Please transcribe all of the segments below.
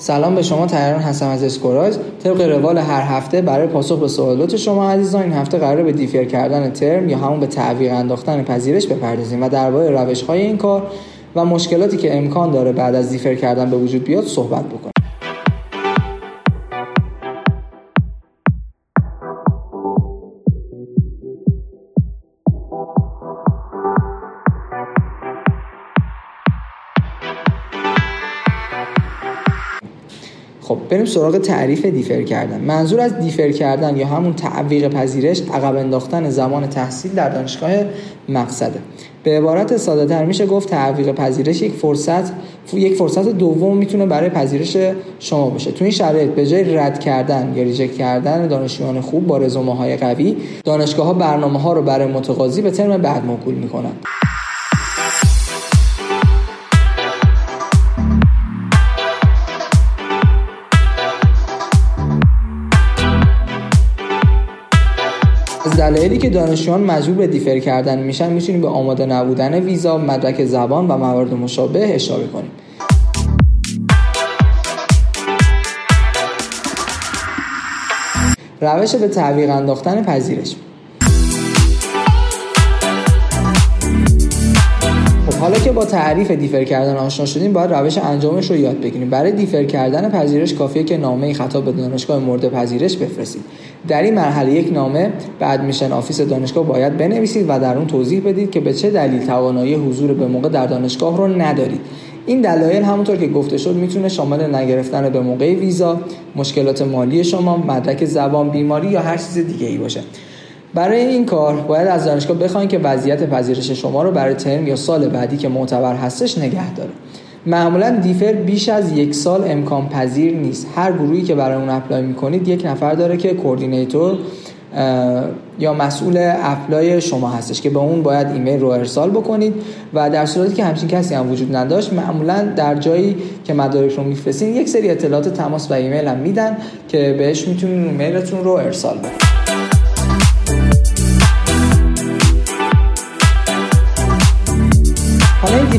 سلام به شما تهران هستم از اسکورایز طبق روال هر هفته برای پاسخ به سوالات شما عزیزان این هفته قرار به دیفر کردن ترم یا همون به تعویق انداختن پذیرش بپردازیم و درباره روش های این کار و مشکلاتی که امکان داره بعد از دیفر کردن به وجود بیاد صحبت بکنیم. خب بریم سراغ تعریف دیفر کردن. منظور از دیفر کردن یا همون تعویق پذیرش عقب انداختن زمان تحصیل در دانشگاه مقصده. به عبارت ساده تر میشه گفت تعویق پذیرش یک فرصت یک فرصت دوم می‌تونه برای پذیرش شما باشه. تو این شرایط به جای رد کردن یا ریجکت کردن دانشجویان خوب با رزومه های قوی دانشگاه ها برنامه ها رو برای متقاضی به ترم بعد موکول می‌کنن. دلایلی که دانشجویان مجبور به دیفر کردن میشن می‌تونیم به آماده نبودن ویزا، مدرک زبان و موارد مشابه اشاره کنیم. روش به تعویق انداختن پذیرش حالا که با تعریف دیفر کردن آشنا شدیم باید روش انجامش رو یاد بگیریم. برای دیفر کردن پذیرش کافیه که نامه خطاب به دانشگاه مورد پذیرش بفرستید. در این مرحله یک نامه به admission office دانشگاه باید بنویسید و در اون توضیح بدید که به چه دلیل توانایی حضور به موقع در دانشگاه رو ندارید. این دلایل همونطور که گفته شد می‌تونه شامل نگرفتن به موقع ویزا، مشکلات مالی شما، مدرک زبان، بیماری یا هر چیز دیگه ای باشه. برای این کار باید از دانشگاه بخواین که وضعیت پذیرش شما رو برای ترم یا سال بعدی که معتبر هستش نگه داره. معمولا defer بیش از یک سال امکان پذیر نیست هر گروهی که برای اون apply می‌کنید یک نفر داره که coordinator یا مسئول apply شما هستش که به اون باید ایمیل رو ارسال بکنید و در صورتی که همچین کسی هم وجود نداشت معمولا در جایی که مدارک رو میفرستین یک سری اطلاعات تماس و ایمیل هم میدن که بهش می‌تونین ایمیلتون رو ارسال بکنید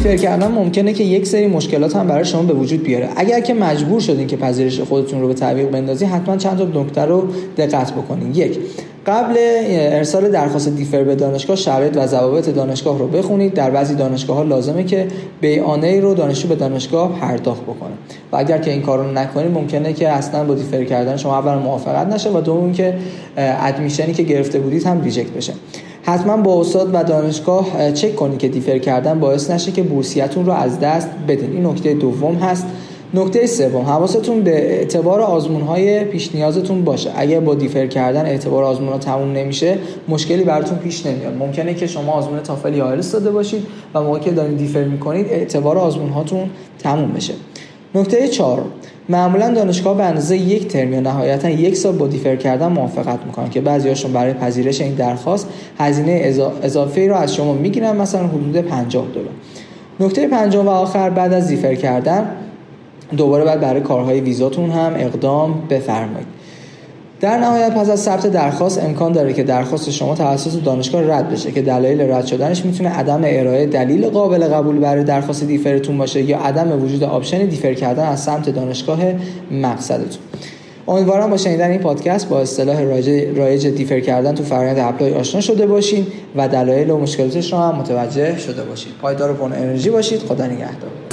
defer کردن ممکنه که یک سری مشکلات هم برای شما به وجود بیاره. اگر که مجبور شدین که پذیرش خودتون رو به تعویق بندازی حتما چند تا نکته رو دقت بکنین. یک قبل ارسال درخواست دیفر به دانشگاه شرایط و ضوابط دانشگاه رو بخونید. در بعضی دانشگاه ها لازمه که بیانیه رو دانشجو به دانشگاه پرداخت بکنه. و اگر که این کار رو نکنید ممکنه که اصلا با دیفر کردن شما اول موافقت نشه و دوم که ادمیشنی که گرفته بودید هم ریجکت بشه. حتما با استاد و دانشگاه چک کنید که دیفر کردن باعث نشه که بورسیتون رو از دست بدین. این نکته دوم هست. نکته سوم حواستون به اعتبار آزمون های پیش نیازتون باشه. اگر با دیفر کردن اعتبار آزمون ها تموم نمیشه مشکلی براتون پیش نمیاد. ممکنه که شما آزمون تافل یا داده باشید و موقعی که دارین دیفر می‌کنید اعتبار آزمون هاتون تموم بشه. نکته چهار. معمولا دانشگاه به اندازه یک ترم یا نهایتا یک سال با دیفر کردن موافقت می‌کنن که بعضی هاشون برای پذیرش این درخواست هزینه اضافه رو از شما می‌گیرن مثلا حدود 50 دلار. نکته پنجم و آخر بعد از defer کردن دوباره بعد برای کارهای ویزاتون هم اقدام بفرمایید. در نهایت پس از ثبت درخواست امکان داره که درخواست شما توسط دانشگاه رد بشه که دلایل رد شدنش می‌تونه عدم ارائه دلیل قابل قبول برای درخواست defer تون باشه یا عدم وجود option defer کردن از سمت دانشگاه مقصدتون. امیدوارم با شنیدن این پادکست با اصطلاح رایج defer کردن تو فرآیند apply آشنا شده باشین و دلایل و مشکلاتش رو هم متوجه شده باشید پایدار و انرژی باشید. خدا نگهدار.